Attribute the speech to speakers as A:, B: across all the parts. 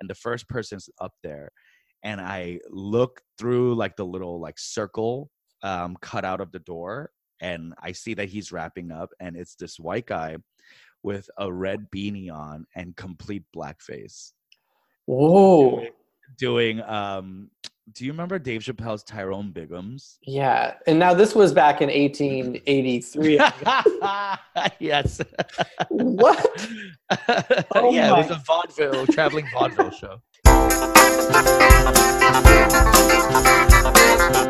A: and the first person's up there and i look through like the little like circle um cut out of the door and i see that he's wrapping up and it's this white guy with a red beanie on and complete blackface
B: Whoa.
A: Doing um do you remember dave chappelle's tyrone biggums
B: Yeah. And now this was back in 1883.
A: yes
B: what? Oh
A: yeah, it was a vaudeville, traveling vaudeville show.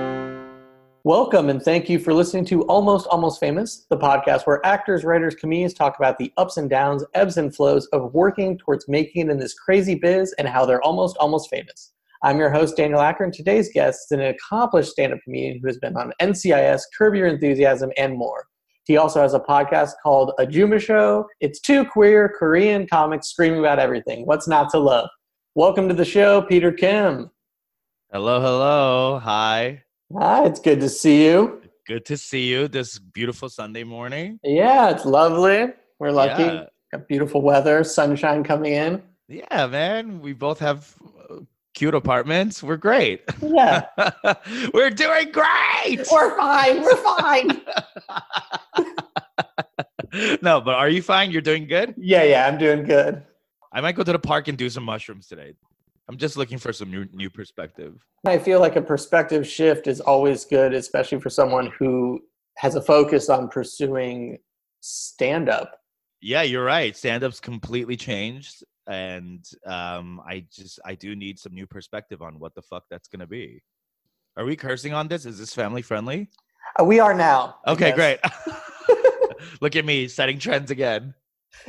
B: Welcome and thank you for listening to Almost Almost Famous, the podcast where actors, writers, comedians talk about the ups and downs, ebbs and flows of working towards making it in this crazy biz and how they're almost almost famous. I'm your host, Daniel Acker, and today's guest is an accomplished stand up comedian who has been on NCIS, Curb Your Enthusiasm, and more. He also has a podcast called Ajumma Show. It's two queer Korean comics screaming about everything. What's not to love? Welcome to the show, Peter Kim.
A: Hello, hello. Hi.
B: Hi, it's good to see you.
A: Good to see you this beautiful Sunday morning.
B: Yeah, it's lovely. We're lucky.
A: Yeah,
B: Got beautiful weather, sunshine coming in.
A: yeah man. We both have uh, cute apartments. We're great.
B: Yeah,
A: We're doing great.
B: we're fine. We're fine.
A: no, but are you fine? You're doing good?
B: yeah, yeah, I'm doing good.
A: I might go to the park and do some mushrooms today. I'm just looking for some new, new perspective.
B: I feel like a perspective shift is always good, especially for someone who has a focus on pursuing stand up.
A: Yeah, you're right. Stand up's completely changed. And um, I just I do need some new perspective on what the fuck that's gonna be. Are we cursing on this? Is this family friendly?
B: Uh, we are now.
A: Okay, great. Look at me setting trends again.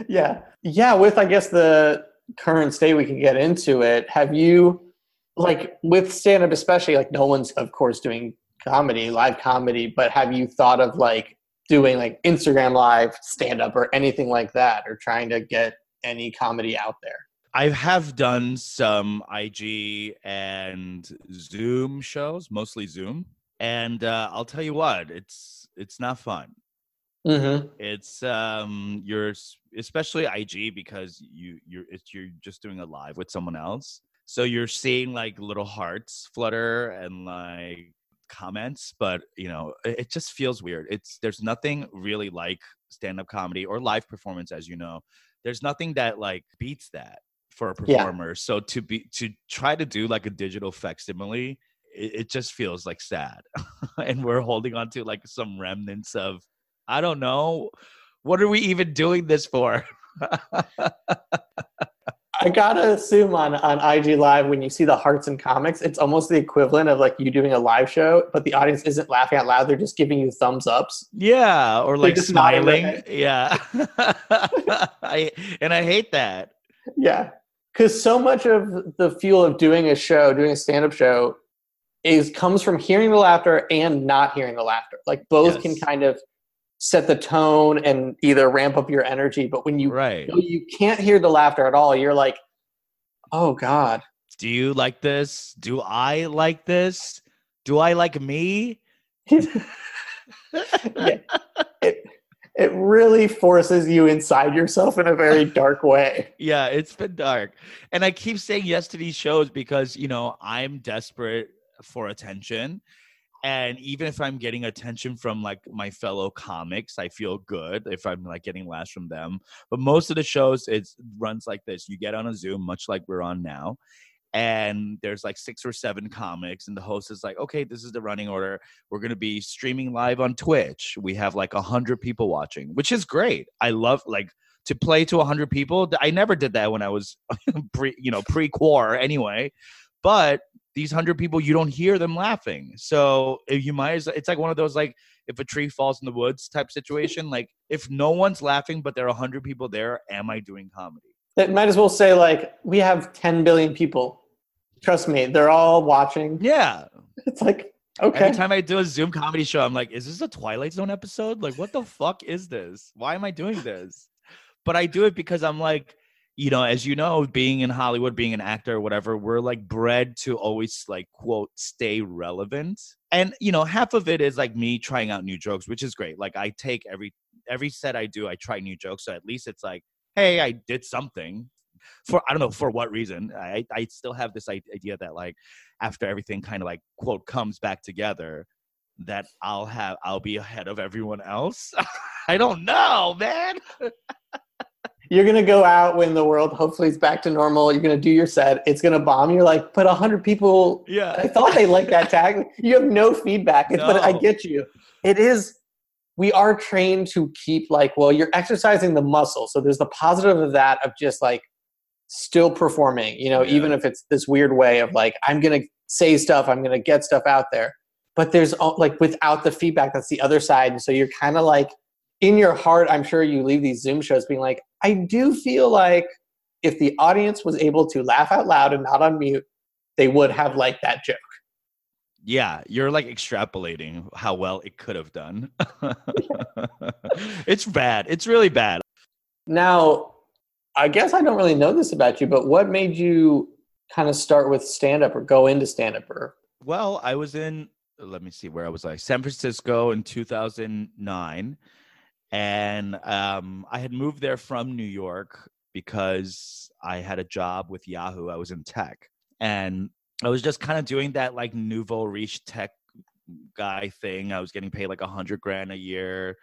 B: yeah. Yeah, with I guess the current state we can get into it. Have you like with stand up especially like no one's of course doing comedy, live comedy, but have you thought of like doing like Instagram live stand up or anything like that or trying to get any comedy out there?
A: I have done some IG and Zoom shows, mostly Zoom. And uh, I'll tell you what, it's it's not fun.
B: Mm-hmm.
A: it's um you're especially ig because you you're it's you're just doing a live with someone else. So you're seeing like little hearts flutter and like comments but you know it, it just feels weird. It's there's nothing really like stand-up comedy or live performance as you know. There's nothing that like beats that for a
B: Yeah.
A: performer. So to be to try to do like a digital facsimile it, it just feels like sad. And we're holding on to like some remnants of I don't know. What are we even doing this for?
B: I gotta assume on on IG Live when you see the hearts and comics, it's almost the equivalent of like you doing a live show, but the audience isn't laughing out loud; they're just giving you thumbs ups.
A: yeah, or like smiling. Yeah. I and I hate that.
B: Yeah, because so much of the fuel of doing a show, doing a stand up show, is comes from hearing the laughter and not hearing the laughter. Like both can kind of set the tone and either ramp up your energy. But when you
A: Right.
B: you can't hear the laughter at all, you're like, oh god.
A: Do you like this? Do I like this? Do I like me?
B: Yeah. it it really forces you inside yourself in a very dark way.
A: yeah, it's been dark. And I keep saying yes to these shows because, you know, I'm desperate for attention. And even if I'm getting attention from like my fellow comics, I feel good if I'm like getting laughs from them. But most of the shows, it runs like this you get on a Zoom, much like we're on now. And there's like six or seven comics, and the host is like, okay, this is the running order. We're going to be streaming live on Twitch. We have like a 100 people watching, which is great. I love like to play to a 100 people i never did that when i was pre you know pre-quar anyway but these 100 people you don't hear them laughing so if you might as it's like one of those like if a tree falls in the woods type situation like if no one's laughing but there are 100 people there am i doing comedy
B: That might as well say like we have 10 billion people. Trust me, they're all watching.
A: yeah
B: It's like okay.
A: every time i do a zoom comedy show i'm like is this a twilight zone episode like what the fuck is this why am i doing this but i do it because i'm like you know as you know being in hollywood being an actor or whatever we're like bred to always like quote stay relevant and you know half of it is like me trying out new jokes which is great like i take every every set i do i try new jokes so at least it's like hey i did something for I don't know for what reason. I I still have this idea that like after everything kind of like quote comes back together, that I'll have I'll be ahead of everyone else. I don't know, man.
B: You're gonna go out when the world hopefully is back to normal. You're gonna do your set. It's gonna bomb. You're like, but hundred people.
A: Yeah.
B: I thought they liked that tag. You have no feedback. It's, But I get you. It is. We are trained to keep like, well, you're exercising the muscle. So there's the positive of that of just like still performing. You know,
A: Yeah.
B: even if it's this weird way of like, I'm gonna say stuff. I'm gonna get stuff out there. But there's like without the feedback, that's the other side. And so you're kind of like in your heart, I'm sure you leave these Zoom shows being like, I do feel like if the audience was able to laugh out loud and not on mute, they would have liked that joke.
A: Yeah, you're like extrapolating how well it could have done. it's bad. It's really bad.
B: Now, I guess I don't really know this about you, but what made you kind of start with stand up or go into stand up or
A: Well, I was in let me see where I was like San Francisco in 2009 and um I had moved there from New York because I had a job with Yahoo. I was in tech and I was just kind of doing that like nouveau riche tech guy thing. I was getting paid like a hundred grand a year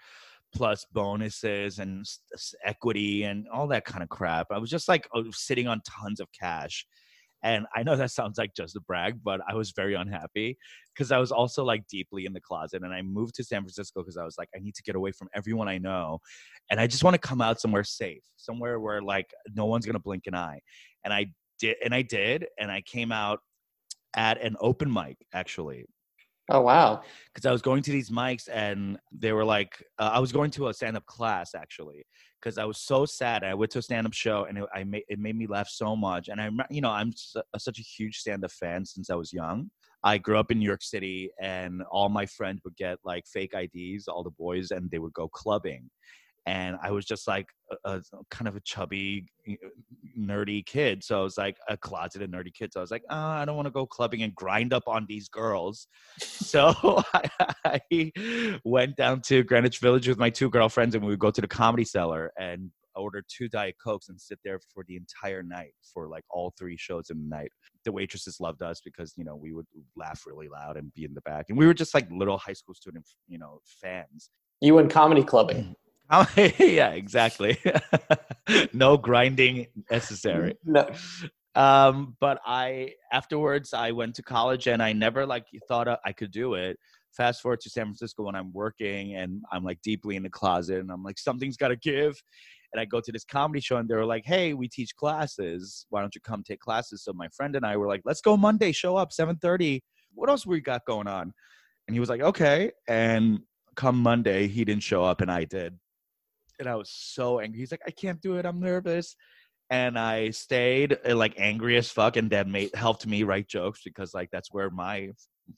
A: plus bonuses and equity and all that kind of crap. I was just like sitting on tons of cash. And I know that sounds like just a brag, but I was very unhappy because I was also like deeply in the closet. And I moved to San Francisco because I was like, I need to get away from everyone I know. And I just want to come out somewhere safe, somewhere where like no one's going to blink an eye. And I did, and I did. And I came out at an open mic actually
B: Oh wow.
A: because I was going to these mics and they were like, uh, I was going to a stand up class actually because I was so sad. I went to a stand up show and it, I made it made me laugh so much. And I, you know, I'm su- uh, such a huge stand up fan since I was young. I grew up in New York City and all my friends would get like fake IDs, all the boys, and they would go clubbing. And I was just like a, a kind of a chubby, nerdy kid. So I was like a closeted nerdy kid. So I was like, oh, I don't want to go clubbing and grind up on these girls. So I, I went down to Greenwich Village with my two girlfriends, and we would go to the Comedy Cellar and order two Diet Cokes and sit there for the entire night for like all three shows in the night. The waitresses loved us because you know we would laugh really loud and be in the back, and we were just like little high school student, you know, fans.
B: You went comedy clubbing.
A: Yeah, exactly. no grinding necessary.
B: No.
A: um but i afterwards i went to college and i never like thought uh, i could do it. Fast forward to san francisco when i'm working and i'm like deeply in the closet and i'm like something's got to give. And i go to this comedy show and they were like hey we teach classes. Why don't you come take classes? So my friend and i were like let's go monday. Show up 7.30 what else we got going on? And he was like okay. And come monday he didn't show up and i did and i was so angry he's like i can't do it i'm nervous and I stayed uh, like angry as fuck, and that made helped me write jokes because like that's where my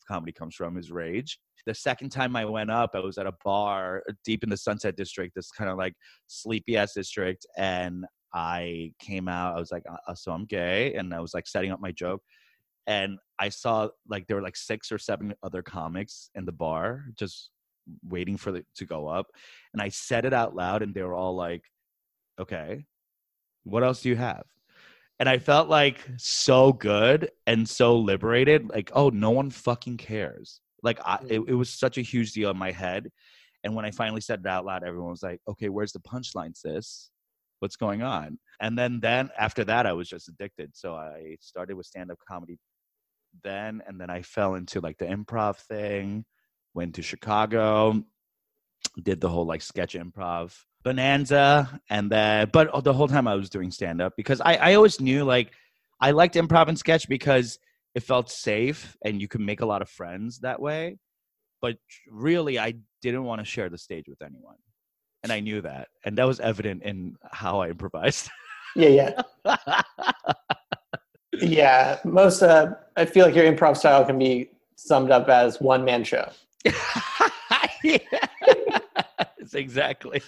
A: comedy comes from is rage. The second time I went up, I was at a bar uh, deep in the Sunset District, this kind of like sleepy ass district, and I came out. I was like, uh, so I'm gay, and I was like setting up my joke, and I saw like there were like six or seven other comics in the bar just waiting for it to go up, and I said it out loud, and they were all like, okay what else do you have? And i felt like so good and so liberated like oh no one fucking cares. Like I, it, mm. it was such a huge deal in my head and when i finally said it out loud everyone was like okay where's the punchline sis? What's going on? And then then after that i was just addicted so i started with stand-up comedy then and then i fell into like the improv thing went to chicago did the whole like sketch improv bonanza and then but the whole time i was doing stand up because I, I always knew like i liked improv and sketch because it felt safe and you could make a lot of friends that way but really i didn't want to share the stage with anyone and i knew that and that was evident in how i improvised
B: Yeah, yeah. Yeah. Most uh I feel like your improv style can be summed up as one man show.
A: yes, exactly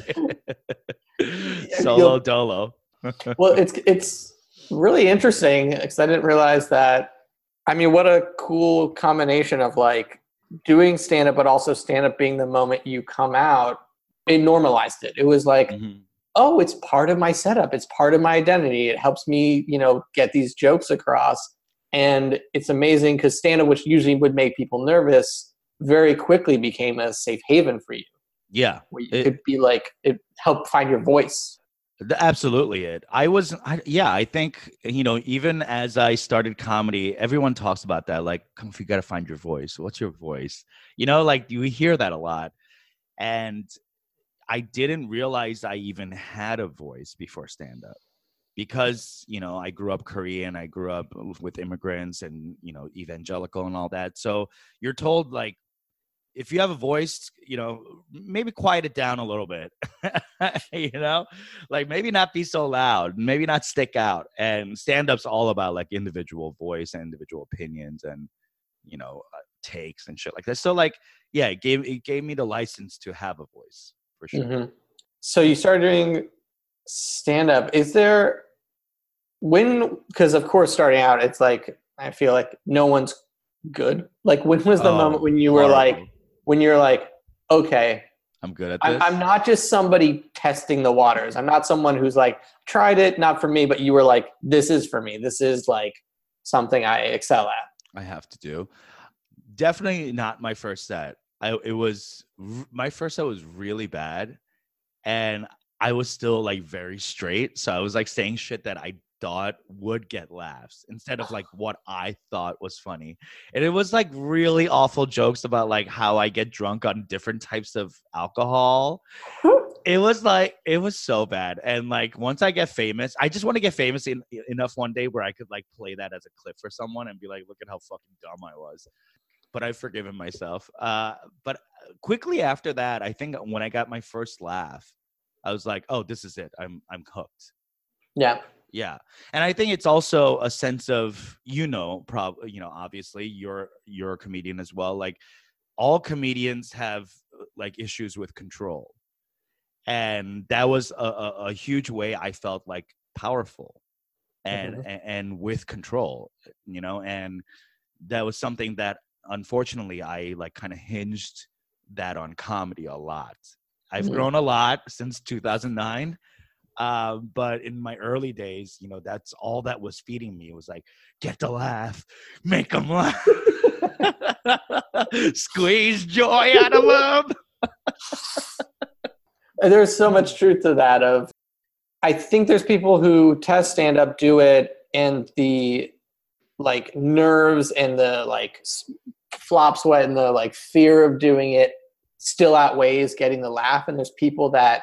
A: solo dolo
B: well it's it's really interesting because i didn't realize that i mean what a cool combination of like doing stand up but also stand up being the moment you come out it normalized it it was like
A: Mhm.
B: oh, it's part of my setup. It's part of my identity. It helps me, you know, get these jokes across. And it's amazing because stand up, which usually would make people nervous, very quickly became a safe haven for you.
A: Yeah.
B: Where you it, could be like, it helped find your voice.
A: Absolutely, it. I was, I, yeah. I think you know, even as I started comedy, everyone talks about that. Like, come if you got to find your voice. What's your voice? You know, like you hear that a lot, and I didn't realize I even had a voice before stand up because, you know, I grew up Korean, I grew up with immigrants and, you know, evangelical and all that. So you're told, like, if you have a voice, you know, maybe quiet it down a little bit, you know, like maybe not be so loud, maybe not stick out. And stand up's all about like individual voice and individual opinions and, you know, uh, takes and shit like that. So, like, yeah, it gave, it gave me the license to have a voice for sure. Mm-hmm.
B: So you started doing stand up. Is there when because of course starting out it's like I feel like no one's good. Like when was the oh, moment when you were horrible. like when you're like okay
A: I'm good at this.
B: I'm not just somebody testing the waters. I'm not someone who's like tried it, not for me, but you were like, this is for me. This is like something I excel at.
A: I have to do. Definitely not my first set. I it was my first set was really bad, and I was still like very straight. So I was like saying shit that I thought would get laughs instead of like what I thought was funny. And it was like really awful jokes about like how I get drunk on different types of alcohol. it was like it was so bad. And like once I get famous, I just want to get famous in, enough one day where I could like play that as a clip for someone and be like, look at how fucking dumb I was but I've forgiven myself. Uh, but uh, quickly after that, I think when I got my first laugh, I was like, "Oh, this is it. I'm I'm hooked."
B: Yeah.
A: Yeah, and I think it's also a sense of you know, prob you know, obviously you're you're a comedian as well. Like all comedians have uh, like issues with control, and that was a, a, a huge way I felt like powerful, and, mm-hmm. and and with control, you know, and that was something that unfortunately i like kind of hinged that on comedy a lot i've mm-hmm. grown a lot since 2009 uh, but in my early days you know that's all that was feeding me was like get the laugh. Make them laugh. Squeeze joy out of them
B: there's so much truth to that of i think there's people who test stand up do it and the like nerves and the like flop sweat and the like fear of doing it still outweighs getting the laugh. And there's people that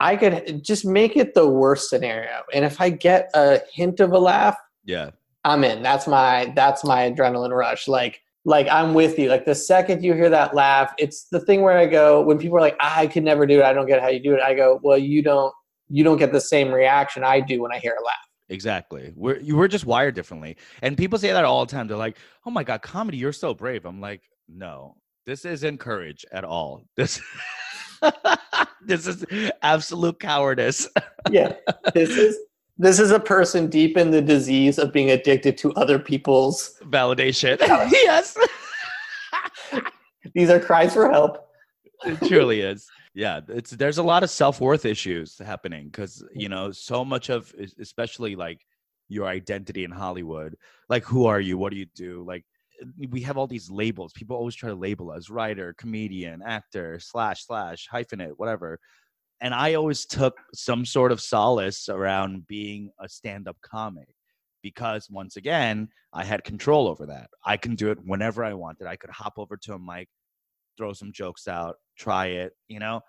B: i could just make it the worst scenario and if i get a hint of a laugh
A: yeah
B: i'm in that's my that's my adrenaline rush like like i'm with you like the second you hear that laugh it's the thing where i go when people are like i could never do it i don't get how you do it i go well you don't you don't get the same reaction i do when i hear a laugh
A: Exactly. We're you were just wired differently. And people say that all the time. They're like, "Oh my god, comedy, you're so brave." I'm like, "No. This isn't courage at all. This this is absolute cowardice."
B: yeah. This is this is a person deep in the disease of being addicted to other people's
A: validation. yes.
B: These are cries for help.
A: It truly is yeah it's there's a lot of self-worth issues happening because you know so much of especially like your identity in hollywood like who are you what do you do like we have all these labels people always try to label us writer comedian actor slash slash hyphenate whatever. And i always took some sort of solace around being a stand-up comic because once again i had control over that. I can do it whenever i wanted. I could hop over to a mic throw some jokes out, try it, you know?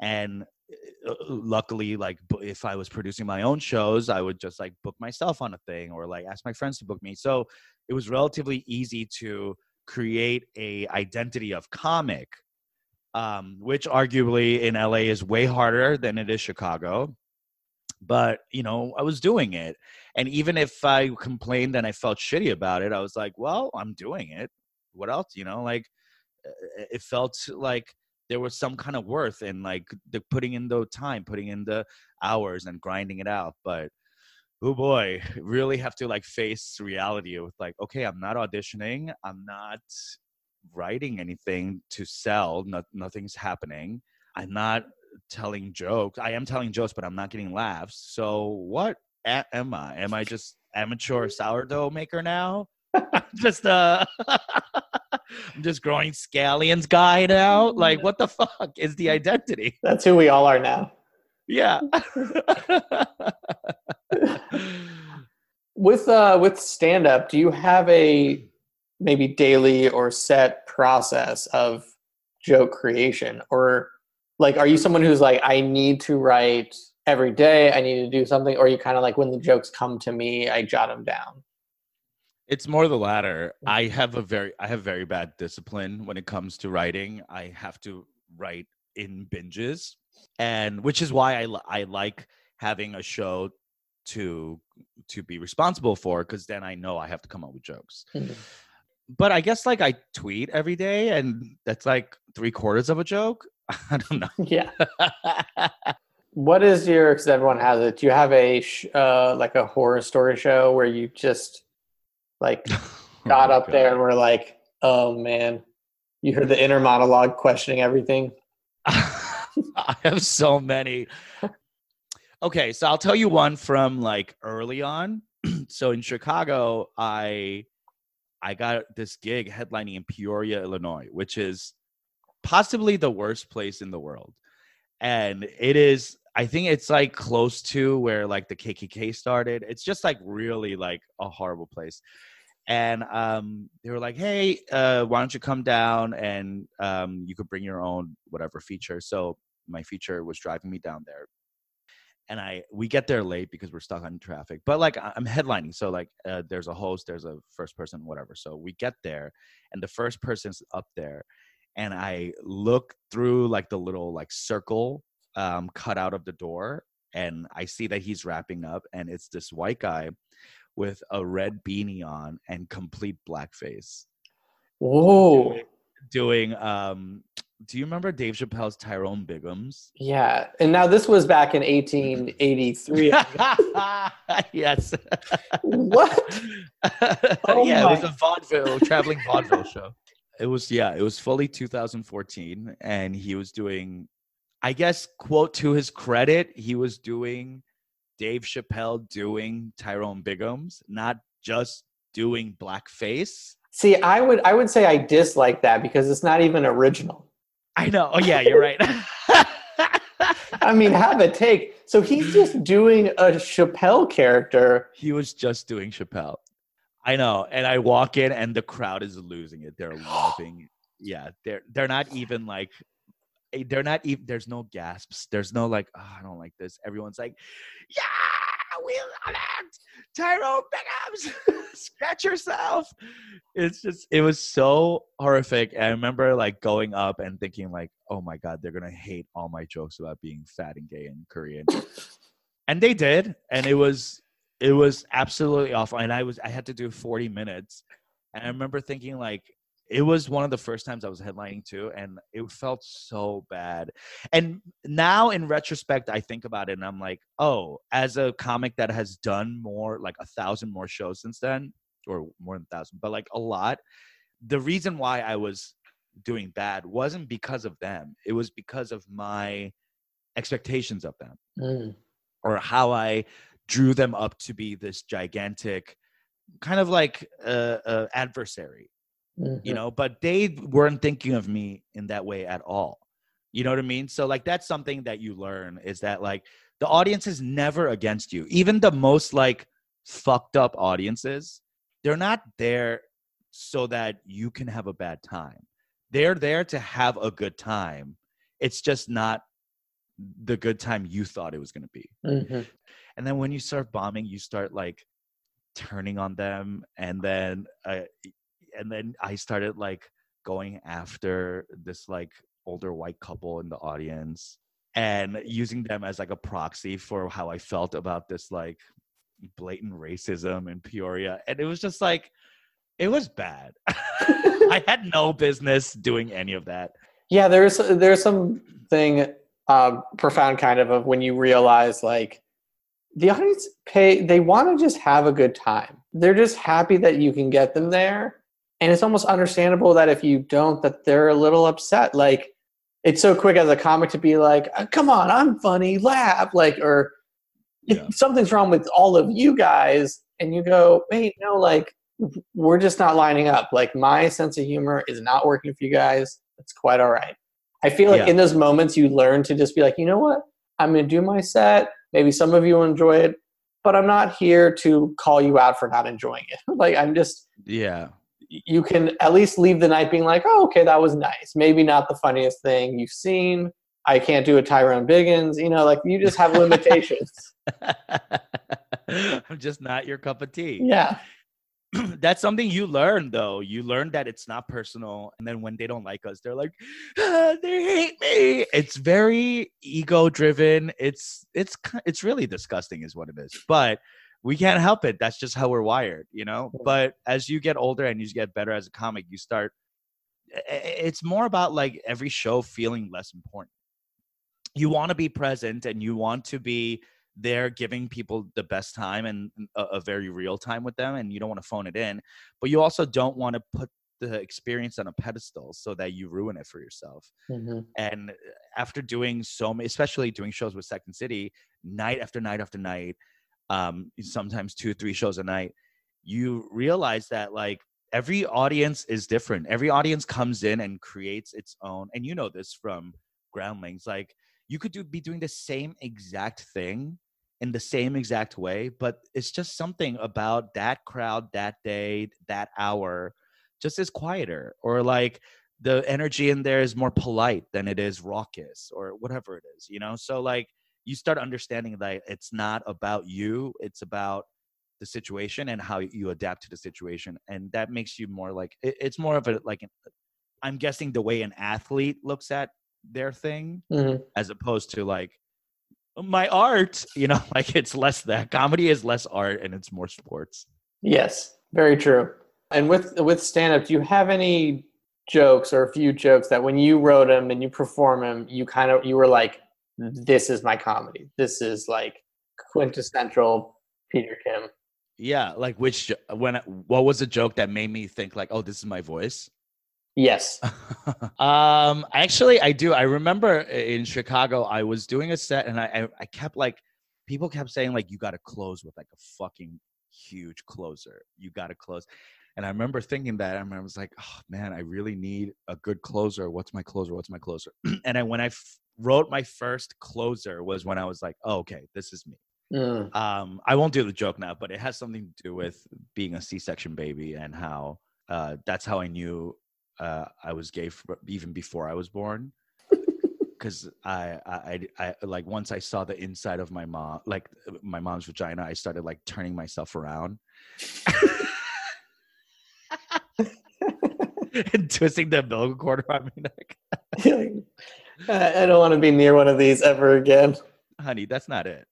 A: And Uh, uh, luckily, like if I was producing my own shows, I would just like book myself on a thing or like ask my friends to book me. So it was relatively easy to create a identity of comic, um, which arguably in LA is way harder than it is Chicago. But you know, I was doing it, and even if I complained and I felt shitty about it, I was like, "Well, I'm doing it. What else?" You know, like uh, it felt like there was some kind of worth in like the putting in the time, putting in the hours and grinding it out. But oh boy, really have to like face reality with like, okay, I'm not auditioning, I'm not writing anything to sell, no, nothing's happening. I'm not telling jokes. I am telling jokes, but I'm not getting laughs. So what am I? Am I just amateur sourdough maker now? I'm just uh I'm just growing scallions guy now. Like what the fuck is the identity?
B: That's who we all are now.
A: Yeah.
B: With uh with stand up, do you have a maybe daily or set process of joke creation or like are you someone who's like I need to write every day, I need to do something or you kind of like when the jokes come to me, I jot them down?
A: It's more the latter.
B: Mm.
A: I have a very I have very bad discipline when it comes to writing. I have to write in binges and which is why I I like having a show to to be responsible for cuz then I know I have to come up with jokes. But I guess like I tweet every day and that's like 3 quarters of a joke. I don't know.
B: Yeah. What is your cuz everyone has it. Do you have a sh- uh like a horror story show where you just like oh got
A: Oh,
B: up there and were like, "Oh man, you heard the inner monologue questioning everything."
A: I have so many. Okay, so I'll tell you one from like early on. so in Chicago, I I got this gig headlining in Peoria, Illinois, which is possibly the worst place in the world. And it is I think it's like close to where like the KKK started. It's just like really like a horrible place. And um, they were like, "Hey, uh, why don't you come down and um, you could bring your own whatever feature." So my feature was driving me down there, and I we get there late because we're stuck on traffic. But like I'm headlining, so like uh, there's a host, there's a first person, whatever. So we get there, and the first person's up there, and I look through like the little like circle um, cut out of the door, and I see that he's wrapping up, and it's this white guy with a red beanie on and complete blackface
B: Whoa.
A: doing um do you remember Dave Chappelle's Tyrone Biggums?
B: Yeah. And now this was back in 1883.
A: yes.
B: what? Oh
A: yeah, it was a vaudeville, traveling vaudeville show. It was yeah, it was fully 2014 and he was doing I guess quote to his credit, he was doing Dave Chappelle doing Tyrone Biggums, not just doing blackface.
B: See, I would I would say I dislike that because it's not even original.
A: I know. Oh yeah, you're right.
B: I mean, have a take. So he's just doing a Chappelle character.
A: he was just doing Chappelle. I know. And I walk in and the crowd is losing it. They're loving it. Yeah, they're they're not even like Eh, they're not even there's no gasps. There's no like, oh, I don't like this. Everyone's like, Yeah, we love it. Tyrone Biggums, scratch yourself. It's just it was so horrific. And I remember like going up and thinking like, oh my god, they're gonna hate all my jokes about being fat and gay and Korean. and they did, and it was it was absolutely awful. And I was I had to do 40 minutes. And I remember thinking like it was one of the first times I was headlining too, and it felt so bad. And now in retrospect, I think about it and I'm like, oh, as a comic that has done more, like a thousand more shows since then, or more than a thousand, but like a lot, the reason why I was doing bad wasn't because of them. It was because of my expectations of them
B: Mm.
A: or how I drew them up to be this gigantic kind of like uh, uh, adversary
B: Mhm.
A: you know but they weren't thinking of me in that way at all. You know what i mean? So like that's something that you learn is that like the audience is never against you. Even the most like fucked up audiences they're not there so that you can have a bad time. They're there to have a good time. It's just not the good time you thought it was going to be.
B: Mhm.
A: and then when you start bombing you start like turning on them and then uh, and then i started like going after this like older white couple in the audience and using them as like a proxy for how i felt about this like blatant racism in peoria and it was just like it was bad i had no business doing any of that
B: Yeah, there's there's something um, profound kind of of when you realize like the audience pay they want to just have a good time. They're just happy that you can get them there, and it's almost understandable that if you don't, that they're a little upset. Like it's so quick as a comic to be like, "Uh, come on, I'm funny, laugh, like, or
A: Yeah.
B: something's wrong with all of you guys, and you go, wait, no, like, we're just not lining up. Like, my sense of humor is not working for you guys. It's quite all right. I feel like
A: Yeah.
B: in those moments, you learn to just be like, you know what? I'm going to do my set. Maybe some of you will enjoy it, but I'm not here to call you out for not enjoying it. like, I'm just,
A: Yeah.
B: You can at least leave the night being like, oh, okay, that was nice. Maybe not the funniest thing you've seen. I can't do a Tyrone Biggums. You know, like you just have limitations.
A: I'm just not your cup of tea.
B: yeah.
A: That's something you learn though. You learn that it's not personal. And then when they don't like us, they're like, "Ah, they hate me. It's very ego driven. It's it's it's really disgusting is what it is. But we can't help it. That's just how we're wired, you know? But as you get older and you get better as a comic, you start i- i- it's more about like every show feeling less important. You want to be present and you want to be there giving people the best time and mm, a, a very real time with them and you don't want to phone it in but you also don't want to put the experience on a pedestal so that you ruin it for yourself
B: Mhm.
A: and after doing so many especially doing shows with second city night after night after night um sometimes two or three shows a night you realize that like every audience is different. Every audience comes in and creates its own and you know this from groundlings like you could do be doing the same exact thing in the same exact way but it's just something about that crowd that day that hour just is quieter or like the energy in there is more polite than it is raucous or whatever it is you know? So like you start understanding that it's not about you it's about the situation and how you adapt to the situation and that makes you more like it, it's more of a like i'm guessing the way an athlete looks at their thing
B: Mhm.
A: as opposed to like my art you know like it's less that comedy is less art and it's more sports
B: Yes, very true. And with with stand up, do you have any jokes or a few jokes that when you wrote them and you perform them, you kind of you were like, "This is my comedy. This is like quintessential Peter Kim."
A: yeah like which when what was a joke that made me think like oh this is my voice?
B: Yes.
A: um actually i do. I remember in chicago i was doing a set and i i, I kept like people kept saying like you got to close with like a fucking huge closer. You got to close. And i remember thinking that and i was like oh man i really need a good closer. What's my closer? What's my closer? And I, when i f- wrote my first closer was when i was like oh, okay this is me.
B: Mm.
A: um i won't do the joke now but it has something to do with being a c-section baby and how uh that's how i knew uh i was gay f even before i was born. Because I, I i i like once i saw the inside of my mom like my mom's vagina i started like turning myself around and twisting the umbilical cord around my neck
B: I don't want to be near one of these ever again.
A: honey that's not it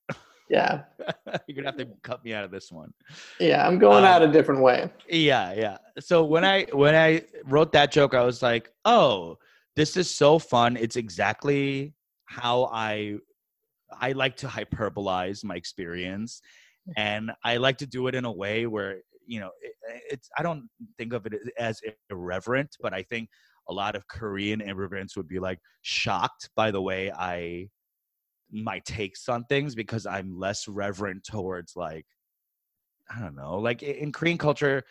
B: Yeah.
A: you're gonna have to cut me out of this one
B: Yeah, I'm going
A: Um,
B: out a different way.
A: yeah yeah so when i when i wrote that joke i was like oh this is so fun it's exactly how i i like to hyperbolize my experience and i like to do it in a way where you know it, it's i don't think of it as irreverent but i think a lot of korean immigrants would be like shocked by the way i my takes on things because i'm less reverent towards like I don't know, like in Korean culture,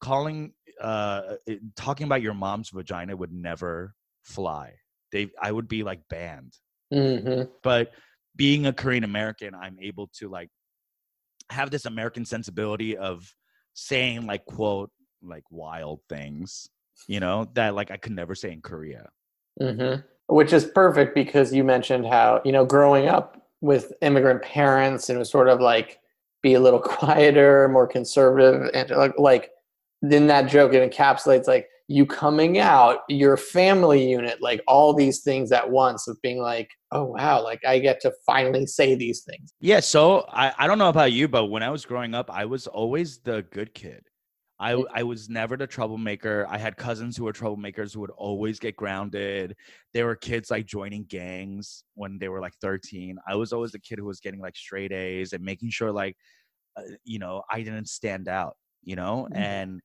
A: calling, uh, talking about your mom's vagina would never fly. They, I would be like banned.
B: hmm
A: But being a Korean American, I'm able to like have this American sensibility of saying like quote like wild things, you know, that like I could never say in Korea.
B: hmm Which is perfect because you mentioned how, you know, growing up with immigrant parents and it was sort of like be a little quieter, more conservative. And like, like in that joke, it encapsulates like you coming out, your family unit, like all these things at once of being like, oh, wow, like I get to finally say these things.
A: Yeah, so I, I don't know about you, but when I was growing up, I was always the good kid. I, I was never the troublemaker. I had cousins who were troublemakers who would always get grounded. There were kids like joining gangs when they were like 13. I was always the kid who was getting like straight A's and making sure like, uh, you know, I didn't stand out, you know?
B: Mhm.
A: And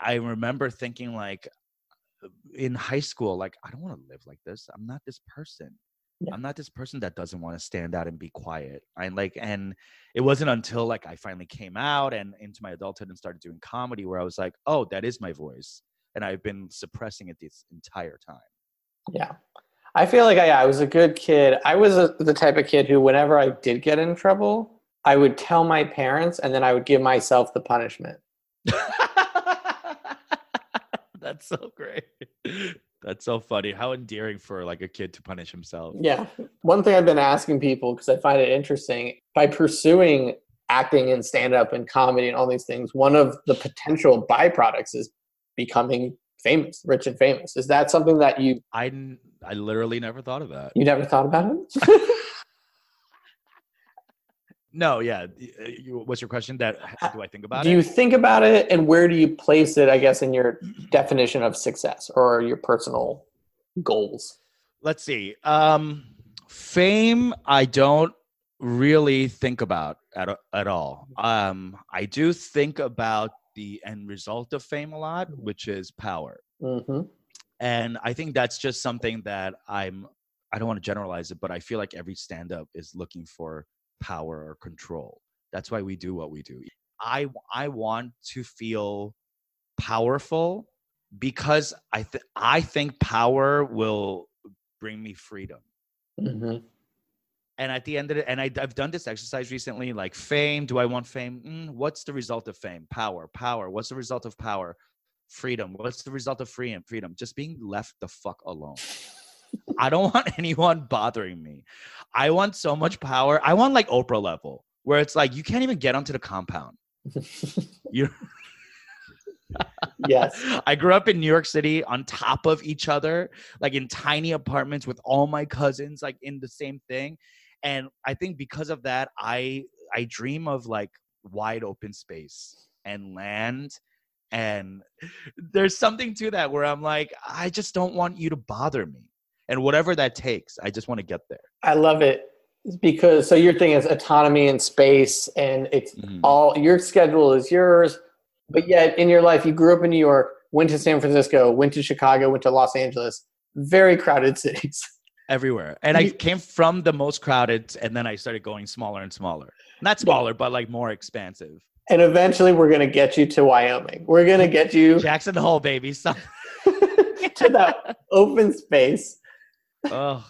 A: I remember thinking like, in high school, like I don't want to live like this. I'm not this person.
B: Yeah.
A: I'm not this person that doesn't want to stand out and be quiet. I like, and it wasn't until like I finally came out and into my adulthood and started doing comedy where I was like, oh, that is my voice, and I've been suppressing it this entire time.
B: Yeah. I feel like I, I was a good kid. I was a, the type of kid who, whenever I did get in trouble, I would tell my parents and then I would give myself the punishment.
A: That's so great. That's so funny. How endearing for like a kid to punish himself.
B: Yeah. One thing I've been asking people because I find it interesting by pursuing acting and stand up and comedy and all these things, one of the potential byproducts is becoming famous, rich and famous. Is that something that you
A: I I literally never thought of that.
B: you never thought about it?
A: No, yeah. uh, you- What's your question? That do I think about
B: do
A: it?
B: you think about it and where do you place it, I guess, in your definition of success or your personal goals?
A: Let's see. Um, fame, I don't really think about at at all. Um, I do think about the end result of fame a lot, which is power.
B: hmm
A: and i think that's just something that i'm i don't want to generalize it but i feel like every stand up is looking for power or control. That's why we do what we do. I i want to feel powerful because i th- i think power will bring me freedom.
B: Hmm
A: and at the end of it and I, i've done this exercise recently like fame do i want fame? Mm, what's the result of fame? Power power. What's the result of power? Freedom. What's the result of freedom freedom? Just being left the fuck alone i don't want anyone bothering me i want so much power i want like oprah level where it's like you can't even get onto the compound you
B: yes.
A: I grew up in New York City on top of each other, like in tiny apartments with all my cousins, like in the same thing. And I think because of that, I I dream of like wide open space and land. And there's something to that where I'm like, I just don't want you to bother me. And whatever that takes, I just want to get there.
B: I love it because so your thing is autonomy and space and it's
A: Mhm.
B: all your schedule is yours but yet in your life you grew up in new york went to san francisco went to chicago went to los angeles very crowded cities
A: Everywhere. And I came from the most crowded and then I started going smaller and smaller. Not smaller, but like more expansive.
B: and eventually we're going to get you to wyoming we're going to get you
A: Jackson Hole, baby.
B: To that open space
A: Uh,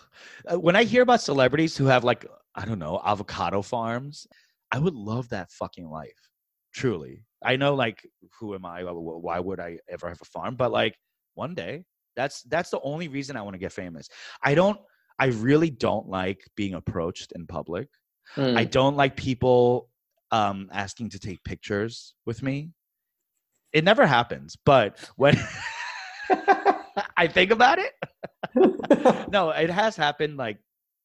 A: when I hear about celebrities who have like I don't know avocado farms, I would love that fucking life. Truly, I know like who am I? Wh- wh- Why would I ever have a farm? But like one day, that's that's the only reason I want to get famous. I don't. I really don't like being approached in public.
B: Hmm.
A: I don't like people um, asking to take pictures with me. It never happens, but when I think about it, no, it has happened like,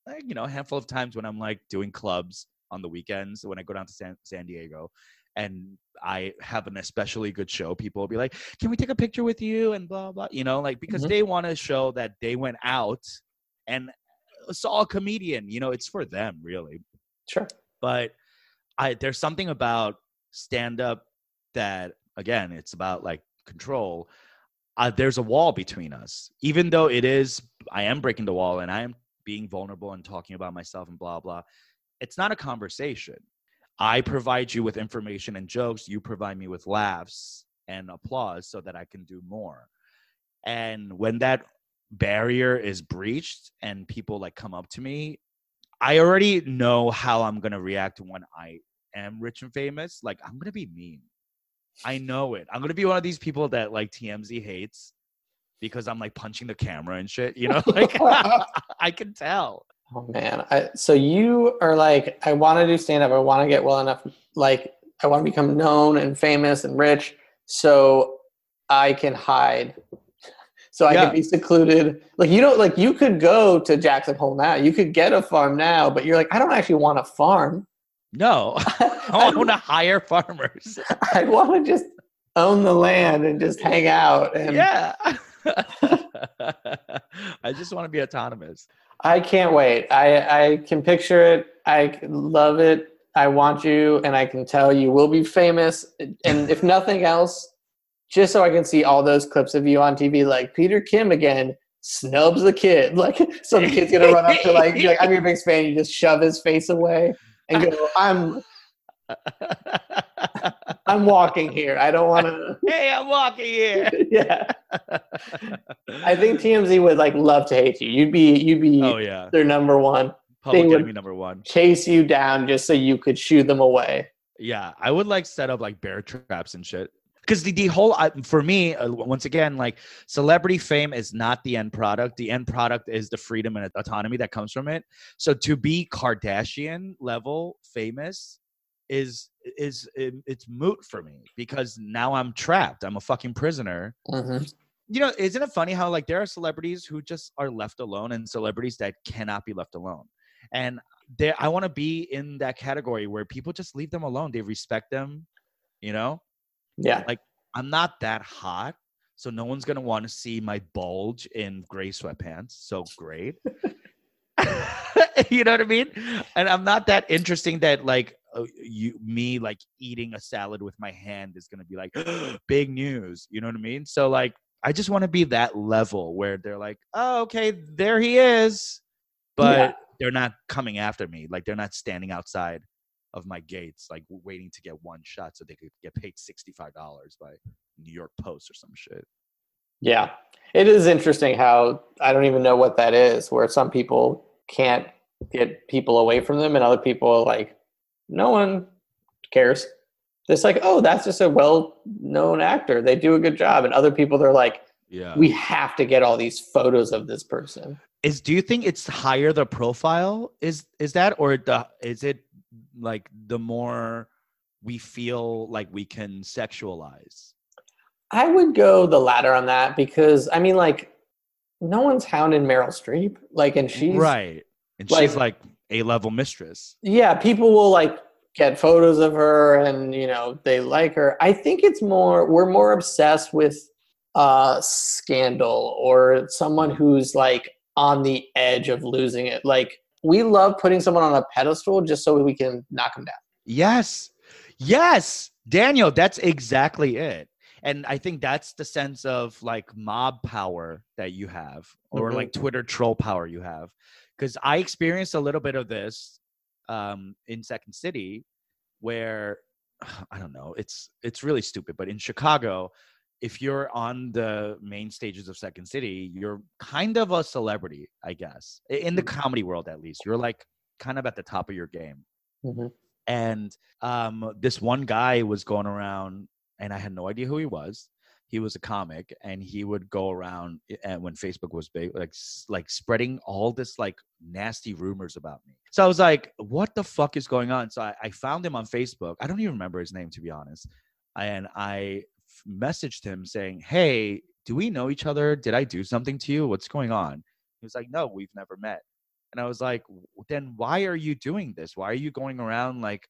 A: like, you know, a handful of times when I'm like doing clubs on the weekends when I go down to San, San Diego and I have an especially good show. People will be like, "Can we take a picture with you?" and blah blah, you know, like because
B: Mhm.
A: they want to show that they went out and saw a comedian. You know, it's for them really
B: sure
A: but I there's something about stand up that again it's about like control. Uh, there's a wall between us, even though it is I am breaking the wall and I am being vulnerable and talking about myself and blah blah. It's not a conversation. I provide you with information and jokes. You provide me with laughs and applause so that I can do more. And when that barrier is breached and people like come up to me I already know how I'm gonna react when I am rich and famous. Like I'm gonna be mean. I know it. I'm gonna be one of these people that like TMZ hates because I'm like punching the camera and shit. You know, like I can tell.
B: Oh man. I, so you are like, I want to do stand up. I want to get well enough. Like, I want to become known and famous and rich so I can hide. So I
A: Yeah.
B: can be secluded. Like, you don't, like, you could go to Jackson Hole now. You could get a farm now, but you're like, I don't actually want a farm.
A: No, I want to hire farmers.
B: I want to just own the land and just hang out. And
A: yeah. I just want to be autonomous.
B: I can't wait. I, I can picture it. I love it. I want you, and I can tell you will be famous. And if nothing else, just so I can see all those clips of you on TV, like Peter Kim again snubs the kid. Like, so the kid's gonna run up to like, like I'm your biggest fan. You just shove his face away and go, I'm, I'm walking here. I don't want to.
A: hey, I'm walking here.
B: yeah. I think TMZ would like love to hate you. You'd be, you'd be
A: oh yeah,
B: their number one.
A: public
B: would-
A: enemy number one.
B: Chase you down just so you could shoo them away.
A: Yeah, I would like set up like bear traps and shit. Because the, the whole uh, for me, uh, once again, like celebrity fame is not the end product. The end product is the freedom and autonomy that comes from it. So to be Kardashian level famous is is it- it's moot for me because now I'm trapped. I'm a fucking prisoner.
B: Mm-hmm.
A: You know, isn't it funny how like there are celebrities who just are left alone and celebrities that cannot be left alone. And there I want to be in that category where people just leave them alone. They respect them, you know?
B: Yeah.
A: Like I'm not that hot, so no one's gonna want to see my bulge in gray sweatpants. So great. you know what I mean? And I'm not that interesting that like uh, you me like eating a salad with my hand is gonna be like big news. You know what I mean? So like I just want to be that level where they're like, oh okay, there he is, but
B: Yeah.
A: they're not coming after me. Like they're not standing outside of my gates, like waiting to get one shot so they could get paid sixty-five dollars by New York Post or some shit.
B: Yeah. It is interesting how I don't even know what that is, where some people can't get people away from them and other people are like, no one cares. It's like, oh, that's just a well known actor. They do a good job. And other people, they're like,
A: Yeah.
B: we have to get all these photos of this person.
A: is do you think it's higher the profile is is that or the is it like the more we feel like we can sexualize
B: I would go the latter on that because, I mean, like, no one's hounding Meryl Streep. Like, and she's
A: right and
B: like-
A: she's like a level mistress
B: yeah, people will like get photos of her and you know they like her. I think it's more we're more obsessed with uh scandal or someone who's like on the edge of losing it. Like we love putting someone on a pedestal just so we can knock them down.
A: yes yes daniel that's exactly it and i think that's the sense of like mob power that you have or
B: Mhm.
A: like twitter troll power you have because i experienced a little bit of this um in second city where i don't know it's it's really stupid but in chicago if you're on the main stages of second city you're kind of a celebrity i guess in the
B: Mhm.
A: comedy world at least. You're like kind of at the top of your game. And um, this one guy was going around and i had no idea who he was. He was a comic and he would go around and when facebook was big like like spreading all this like nasty rumors about me. So i was like what the fuck is going on? So i, I found him on facebook. I don't even remember his name to be honest. And i messaged him saying hey do we know each other did i do something to you what's going on he was like no we've never met and I was like, then why are you doing this? Why are you going around like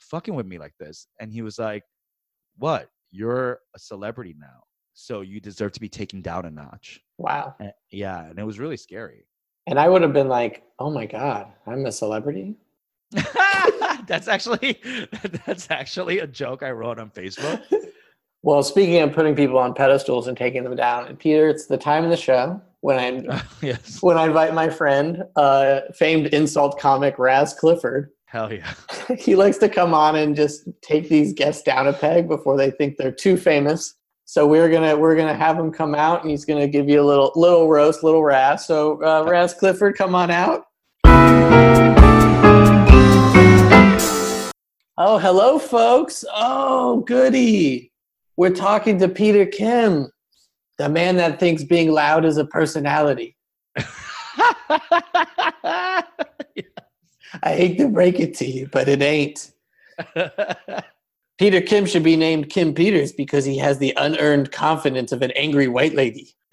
A: fucking with me like this? And he was like, what? You're a celebrity now. So you deserve to be taken down a notch.
B: Wow.
A: And- yeah. And it was really scary.
B: And I would have been like, oh my God, I'm a celebrity.
A: that's actually that's actually a joke I wrote on Facebook.
B: Well, speaking of putting people on pedestals and taking them down, and Peter, it's the time of the show when I
A: yes.
B: when I invite my friend, uh, famed insult comic Raz Clifford.
A: Hell yeah.
B: he likes to come on and just take these guests down a peg before they think they're too famous. So we're gonna we're gonna have him come out and he's gonna give you a little little roast, little Raz. So uh, Raz Clifford, come on out. Oh, hello, folks. Oh, goody. We're talking to Peter Kim, the man that thinks being loud is a personality. I hate to break it to you, but it ain't. Peter Kim should be named Kim Peters because he has the unearned confidence of an angry white lady.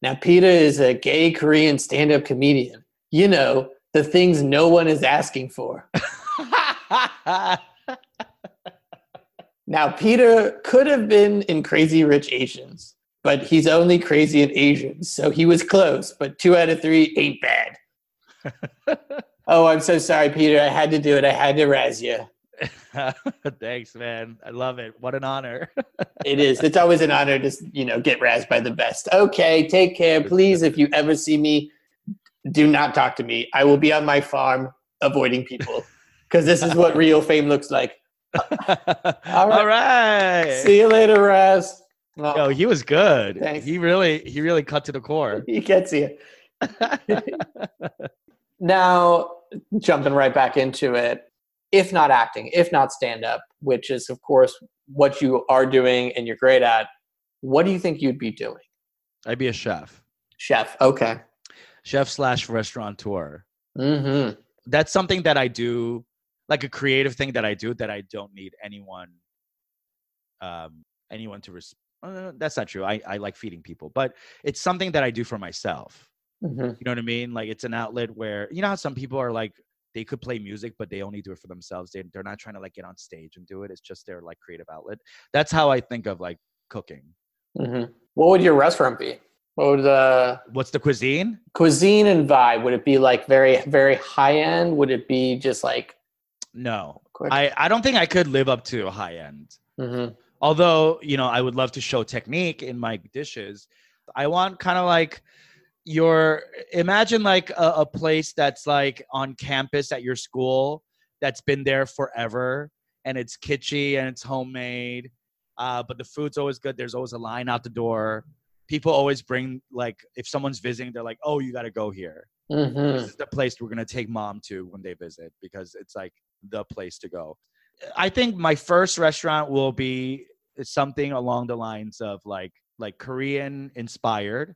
B: Now, Peter is a gay Korean stand up comedian. You know, the things no one is asking for. Now, Peter could have been in Crazy Rich Asians, but he's only crazy in Asians, so he was close, but two out of three ain't bad. oh, I'm so sorry, Peter. I had to do it. I had to razz you.
A: Thanks, man. I love it. What an honor.
B: it is. It's always an honor to you know get razzed by the best. Okay, take care, please. If you ever see me, do not talk to me. I will be on my farm avoiding people because this is what real fame looks like.
A: All right. All right.
B: See you later, Raz.
A: Oh, Yo, he was good. Thanks. He really, he really cut to the core.
B: He gets you. now, jumping right back into it, if not acting, if not stand up, which is, of course, what you are doing and you're great at, what do you think you'd be doing?
A: I'd be a chef.
B: Chef, okay.
A: Chef slash restaurateur.
B: Mm-hmm.
A: That's something that I do, like a creative thing that I do that I don't need anyone, um, anyone to. Res- uh, that's not true. I I like feeding people, but it's something that I do for myself.
B: Mm-hmm.
A: You know what I mean? Like it's an outlet where you know how some people are like they could play music, but they only do it for themselves. They they're not trying to like get on stage and do it. It's just their like creative outlet. That's how I think of like cooking.
B: Mm-hmm. What would your restaurant be? What would the
A: What's the cuisine?
B: Cuisine and vibe. Would it be like very very high end? Would it be just like?
A: No, quick? I I don't think I could live up to high end.
B: Mm-hmm.
A: Although you know I would love to show technique in my dishes. I want kind of like your imagine like a, a place that's like on campus at your school that's been there forever and it's kitschy and it's homemade uh, but the food's always good there's always a line out the door people always bring like if someone's visiting they're like oh you got to go here
B: mm-hmm.
A: this is the place we're going to take mom to when they visit because it's like the place to go i think my first restaurant will be something along the lines of like like korean inspired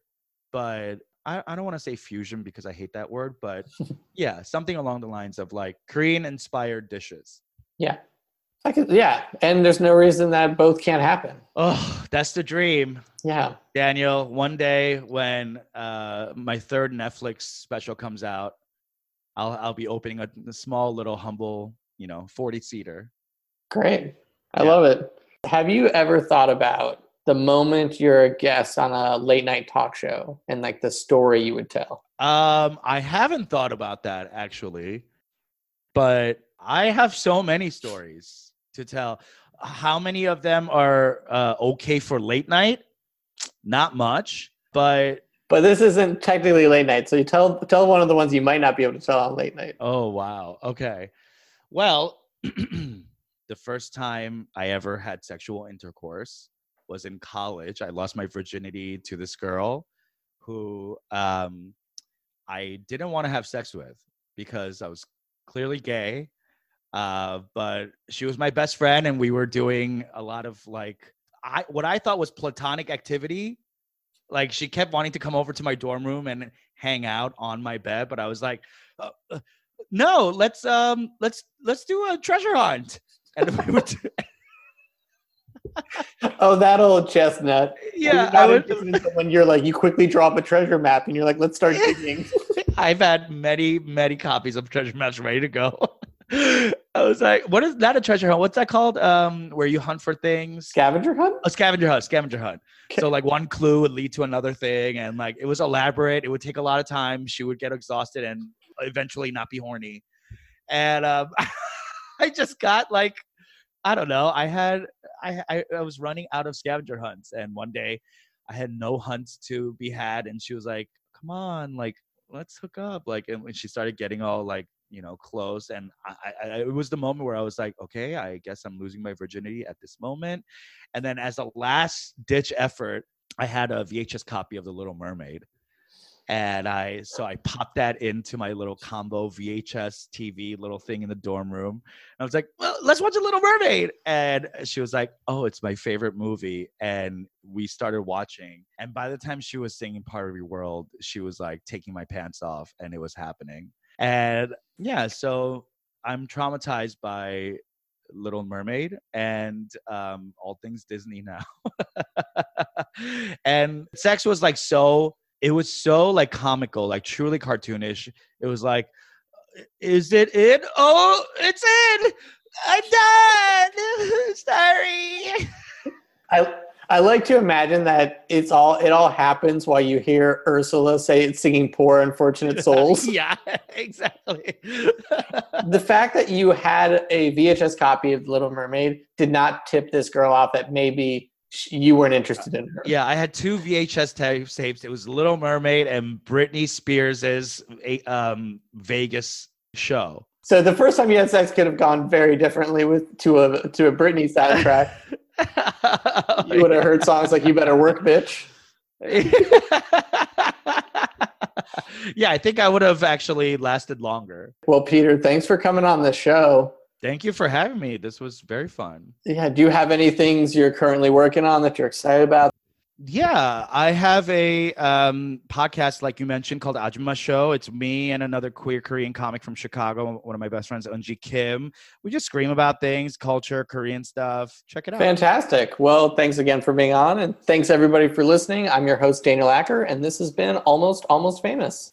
A: but I, I don't want to say fusion because I hate that word, but yeah, something along the lines of like Korean inspired dishes.
B: Yeah. I could, yeah. And there's no reason that both can't happen.
A: Oh, that's the dream.
B: Yeah.
A: Daniel, one day when uh, my third Netflix special comes out, I'll, I'll be opening a, a small little humble, you know, 40 seater.
B: Great. I yeah. love it. Have you ever thought about the moment you're a guest on a late night talk show and like the story you would tell?
A: Um, I haven't thought about that actually, but I have so many stories to tell. How many of them are uh, okay for late night? Not much, but
B: but this isn't technically late night. So you tell tell one of the ones you might not be able to tell on late night.
A: Oh wow. Okay. Well, the first time I ever had sexual intercourse was in college. I lost my virginity to this girl who um, I didn't want to have sex with because I was clearly gay. Uh, but she was my best friend, and we were doing a lot of like I what I thought was platonic activity. Like she kept wanting to come over to my dorm room and hang out on my bed, but I was like, uh, uh, "No, let's um, let's let's do a treasure hunt." And we would,
B: oh, that old chestnut.
A: Yeah, I would,
B: when you're like, you quickly draw up a treasure map and you're like, let's start digging.
A: I've had many, many copies of treasure maps ready to go. I was like, what is that a treasure hunt? What's that called? Um, where you hunt for things?
B: Scavenger hunt?
A: A scavenger hunt, scavenger hunt. Okay. So like one clue would lead to another thing and like it was elaborate. It would take a lot of time. She would get exhausted and eventually not be horny. And um I just got like I don't know. I had I, I, I was running out of scavenger hunts, and one day I had no hunts to be had, and she was like, "Come on, like let's hook up." Like, and when she started getting all like you know close, and I, I it was the moment where I was like, "Okay, I guess I'm losing my virginity at this moment." And then as a last ditch effort, I had a VHS copy of The Little Mermaid and I so I popped that into my little combo VHS TV little thing in the dorm room. And I was like, "Well, let's watch a Little Mermaid." And she was like, "Oh, it's my favorite movie." And we started watching. And by the time she was singing "Part of Your World," she was like taking my pants off, and it was happening. And yeah, so I'm traumatized by Little Mermaid and um, all things Disney now. and sex was like so it was so like comical, like truly cartoonish. It was like, is it in? Oh, it's in. I'm done. Sorry.
B: I I like to imagine that it's all it all happens while you hear Ursula say it's singing "Poor Unfortunate Souls."
A: yeah, exactly.
B: the fact that you had a VHS copy of Little Mermaid did not tip this girl off that maybe you weren't interested in her.
A: Yeah, I had two VHS tapes. It was Little Mermaid and Britney Spears's um, Vegas show.
B: So the first time you had sex could have gone very differently with to a to a Britney soundtrack. you would have heard songs like "You Better Work, Bitch."
A: yeah, I think I would have actually lasted longer.
B: Well, Peter, thanks for coming on the show.
A: Thank you for having me. This was very fun.
B: Yeah. Do you have any things you're currently working on that you're excited about?
A: Yeah, I have a um, podcast, like you mentioned, called Ajumma Show. It's me and another queer Korean comic from Chicago, one of my best friends, Eunji Kim. We just scream about things, culture, Korean stuff. Check it out.
B: Fantastic. Well, thanks again for being on, and thanks everybody for listening. I'm your host, Daniel Acker, and this has been Almost Almost Famous.